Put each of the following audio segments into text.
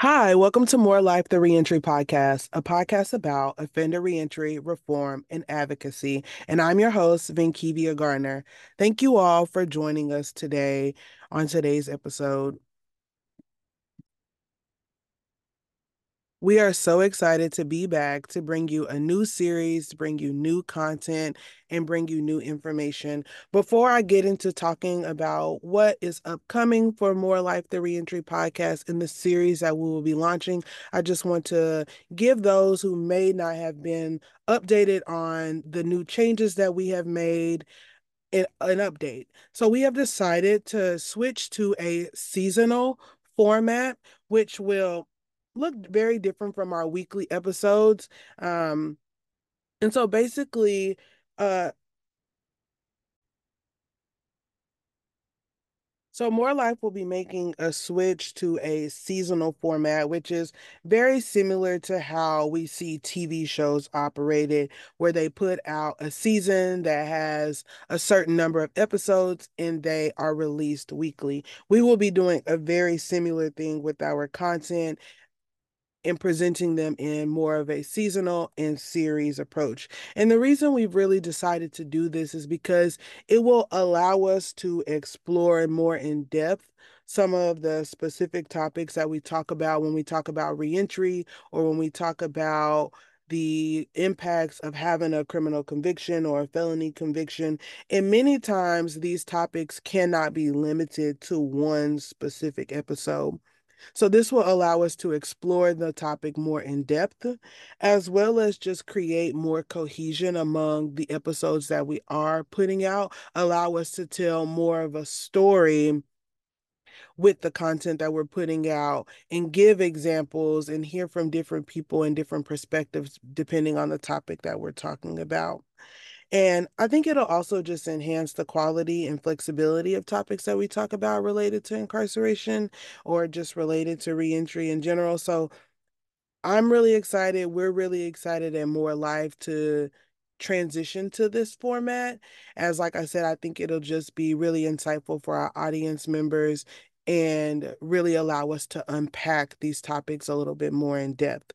Hi, welcome to More Life, the Reentry Podcast, a podcast about offender reentry, reform, and advocacy. And I'm your host, Vankivia Garner. Thank you all for joining us today on today's episode. We are so excited to be back to bring you a new series, bring you new content, and bring you new information. Before I get into talking about what is upcoming for More Life the Reentry podcast in the series that we will be launching, I just want to give those who may not have been updated on the new changes that we have made an, an update. So we have decided to switch to a seasonal format, which will look very different from our weekly episodes. Um, and so basically, uh, So More Life will be making a switch to a seasonal format, which is very similar to how we see TV shows operated, where they put out a season that has a certain number of episodes and they are released weekly. We will be doing a very similar thing with our content and presenting them in more of a seasonal and series approach. And the reason we've really decided to do this is because it will allow us to explore more in depth some of the specific topics that we talk about when we talk about reentry or when we talk about the impacts of having a criminal conviction or a felony conviction. And many times these topics cannot be limited to one specific episode. So this will allow us to explore the topic more in depth, as well as just create more cohesion among the episodes that we are putting out, allow us to tell more of a story with the content that we're putting out and give examples and hear from different people and different perspectives depending on the topic that we're talking about. And I think it'll also just enhance the quality and flexibility of topics that we talk about related to incarceration or just related to reentry in general. So I'm really excited. We're really excited and More Life to transition to this format. As like I said, I think it'll just be really insightful for our audience members and really allow us to unpack these topics a little bit more in depth.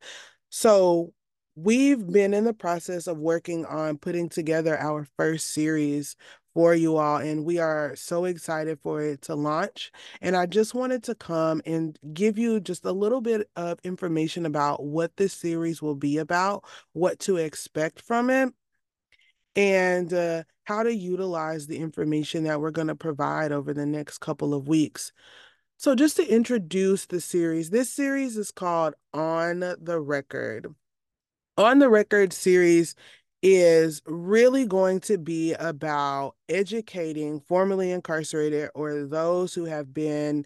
So we've been in the process of working on putting together our first series for you all, and we are so excited for it to launch. And I just wanted to come and give you just a little bit of information about what this series will be about, what to expect from it, and uh, how to utilize the information that we're going to provide over the next couple of weeks. So, just to introduce the series, this series is called On the Record on the record series is really going to be about educating formerly incarcerated or those who have been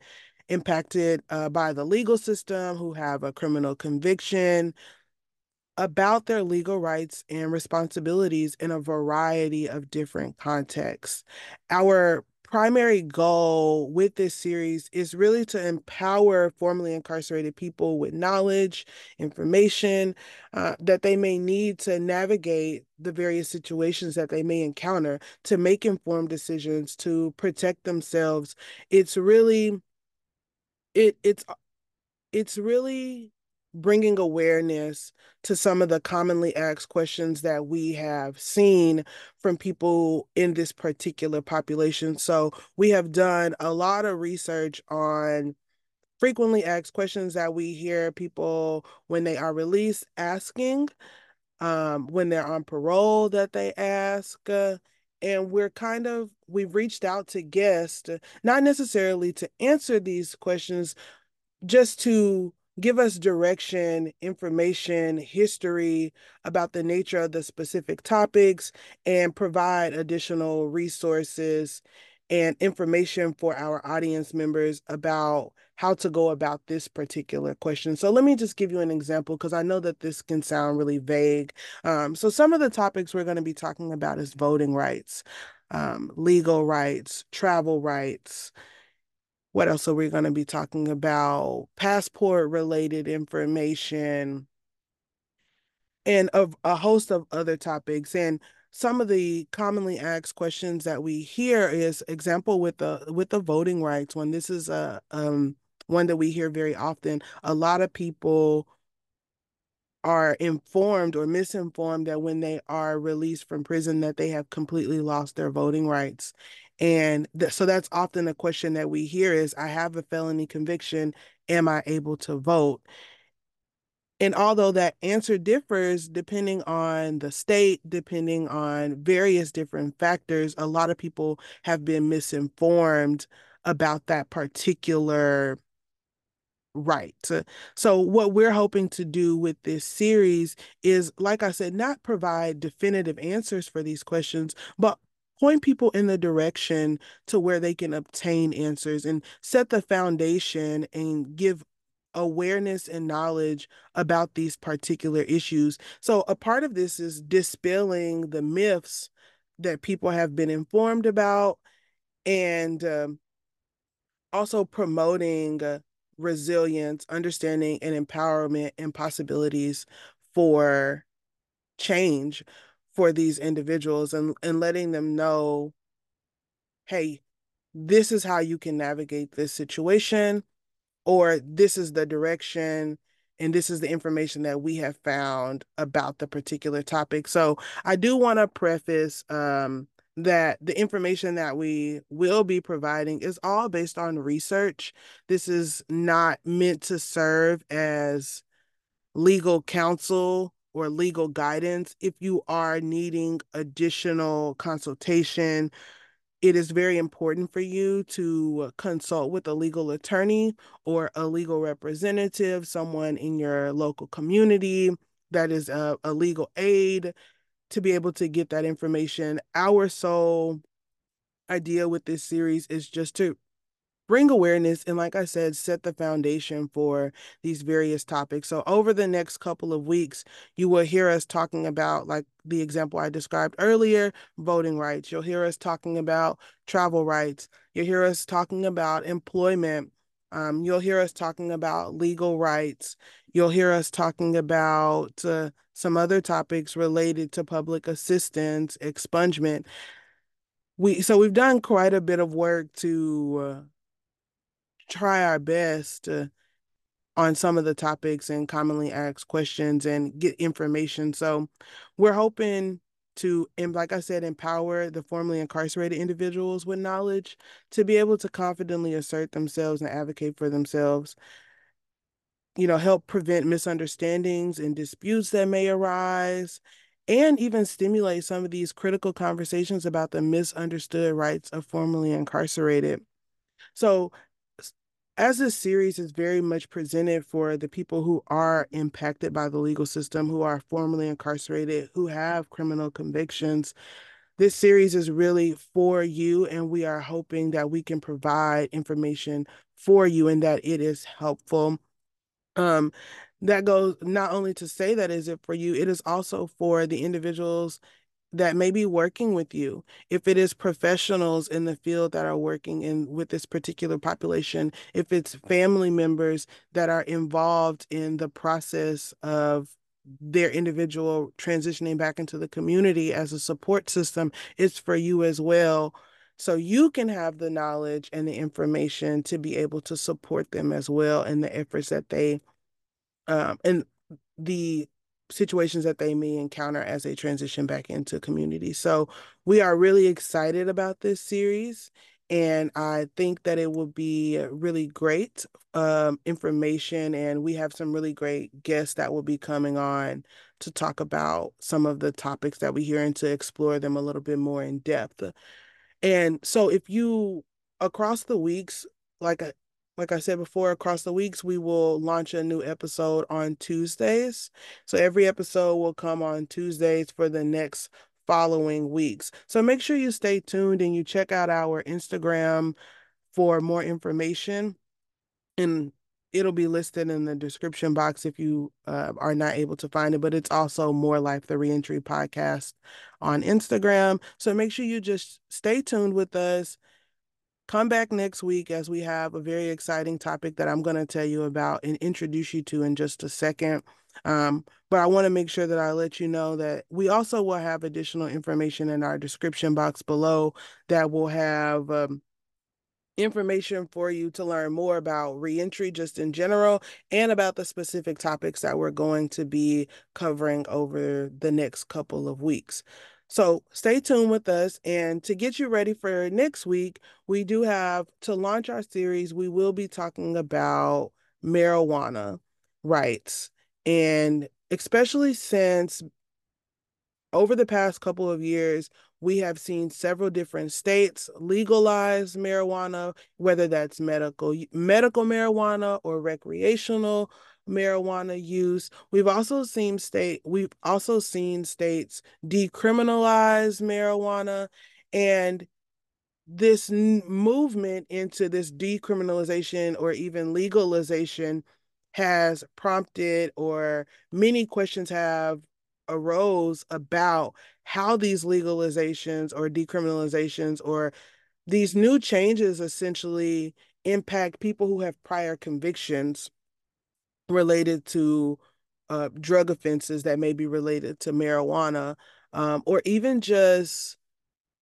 impacted uh, by the legal system, who have a criminal conviction, about their legal rights and responsibilities in a variety of different contexts. Our primary goal with this series is really to empower formerly incarcerated people with knowledge, information uh, that they may need to navigate the various situations that they may encounter to make informed decisions to protect themselves. It's really it it's it's really bringing awareness to some of the commonly asked questions that we have seen from people in this particular population. So we have done a lot of research on frequently asked questions that we hear people when they are released asking, um, when they're on parole that they ask. Uh, and we're kind of we've reached out to guests not necessarily to answer these questions just to give us direction, information, history about the nature of the specific topics, and provide additional resources and information for our audience members about how to go about this particular question. So let me just give you an example because I know that this can sound really vague. Um, so some of the topics we're going to be talking about is voting rights, um, legal rights, travel rights, what else are we going to be talking about? Passport related information and a, a host of other topics. And some of the commonly asked questions that we hear is example with the with the voting rights when this is a um one that we hear very often. A lot of people are informed or misinformed that when they are released from prison that they have completely lost their voting rights and th- so that's often a question that we hear is i have a felony conviction am i able to vote and although that answer differs depending on the state depending on various different factors a lot of people have been misinformed about that particular right. So, what we're hoping to do with this series is, like I said, not provide definitive answers for these questions, but point people in the direction to where they can obtain answers and set the foundation and give awareness and knowledge about these particular issues. So, a part of this is dispelling the myths that people have been informed about and um, also promoting. Uh, resilience, understanding, and empowerment and possibilities for change for these individuals and, and letting them know hey, this is how you can navigate this situation, or this is the direction and this is the information that we have found about the particular topic. So I do want to preface um, that the information that we will be providing is all based on research. This is not meant to serve as legal counsel or legal guidance. If you are needing additional consultation, it is very important for you to consult with a legal attorney or a legal representative, someone in your local community that is a, a legal aid to be able to get that information. Our sole idea with this series is just to bring awareness and like i said set the foundation for these various topics so over the next couple of weeks you will hear us talking about like the example i described earlier voting rights you'll hear us talking about travel rights you'll hear us talking about employment um, you'll hear us talking about legal rights. You'll hear us talking about uh, some other topics related to public assistance, expungement. We so we've done quite a bit of work to uh, try our best to, on some of the topics and commonly asked questions and get information. So we're hoping to, and like I said, empower the formerly incarcerated individuals with knowledge to be able to confidently assert themselves and advocate for themselves. You know, help prevent misunderstandings and disputes that may arise, and even stimulate some of these critical conversations about the misunderstood rights of formerly incarcerated. So, as this series is very much presented for the people who are impacted by the legal system, who are formerly incarcerated, who have criminal convictions, this series is really for you. And we are hoping that we can provide information for you and that it is helpful. Um, that goes not only to say that is it for you, it is also for the individuals that may be working with you if it is professionals in the field that are working in with this particular population if it's family members that are involved in the process of their individual transitioning back into the community as a support system it's for you as well. So you can have the knowledge and the information to be able to support them as well in the efforts that they um and the situations that they may encounter as they transition back into community. So we are really excited about this series. And I think that it will be really great um, information. And we have some really great guests that will be coming on to talk about some of the topics that we hear and to explore them a little bit more in depth. And so if you, across the weeks, like like I said before, across the weeks, we will launch a new episode on Tuesdays. So every episode will come on Tuesdays for the next following weeks. So make sure you stay tuned and you check out our Instagram for more information. And it'll be listed in the description box if you uh, are not able to find it, but it's also More Life, the Reentry Podcast on Instagram. So make sure you just stay tuned with us. Come back next week as we have a very exciting topic that I'm going to tell you about and introduce you to in just a second. Um, but I want to make sure that I let you know that we also will have additional information in our description box below that will have um, information for you to learn more about reentry just in general and about the specific topics that we're going to be covering over the next couple of weeks. So stay tuned with us. And to get you ready for next week, we do have to launch our series, we will be talking about marijuana rights. And especially since over the past couple of years, we have seen several different states legalize marijuana, whether that's medical medical marijuana or recreational marijuana use. We've also seen state we've also seen states decriminalize marijuana and this movement into this decriminalization or even legalization has prompted or many questions have arose about how these legalizations or decriminalizations or these new changes essentially impact people who have prior convictions related to uh, drug offenses that may be related to marijuana um, or even just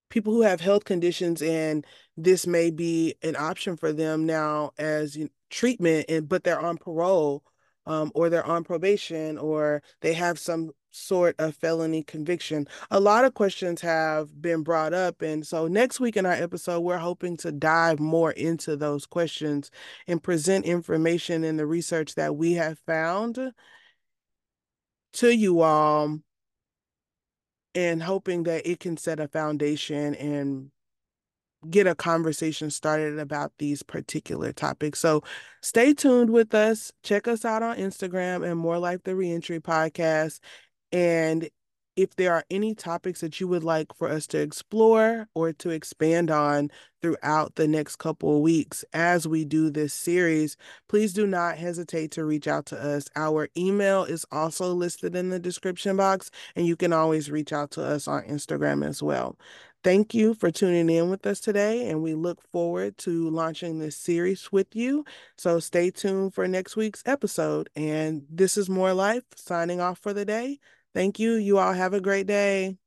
people who have health conditions and this may be an option for them now as treatment and but they're on parole um, or they're on probation or they have some sort of felony conviction. A lot of questions have been brought up. And so next week in our episode, we're hoping to dive more into those questions and present information in the research that we have found to you all and hoping that it can set a foundation and get a conversation started about these particular topics. So stay tuned with us. Check us out on Instagram and More Life the Reentry Podcast. And if there are any topics that you would like for us to explore or to expand on throughout the next couple of weeks as we do this series, please do not hesitate to reach out to us. Our email is also listed in the description box, and you can always reach out to us on Instagram as well. Thank you for tuning in with us today, and we look forward to launching this series with you. So stay tuned for next week's episode. And this is More Life signing off for the day. Thank you. You all have a great day.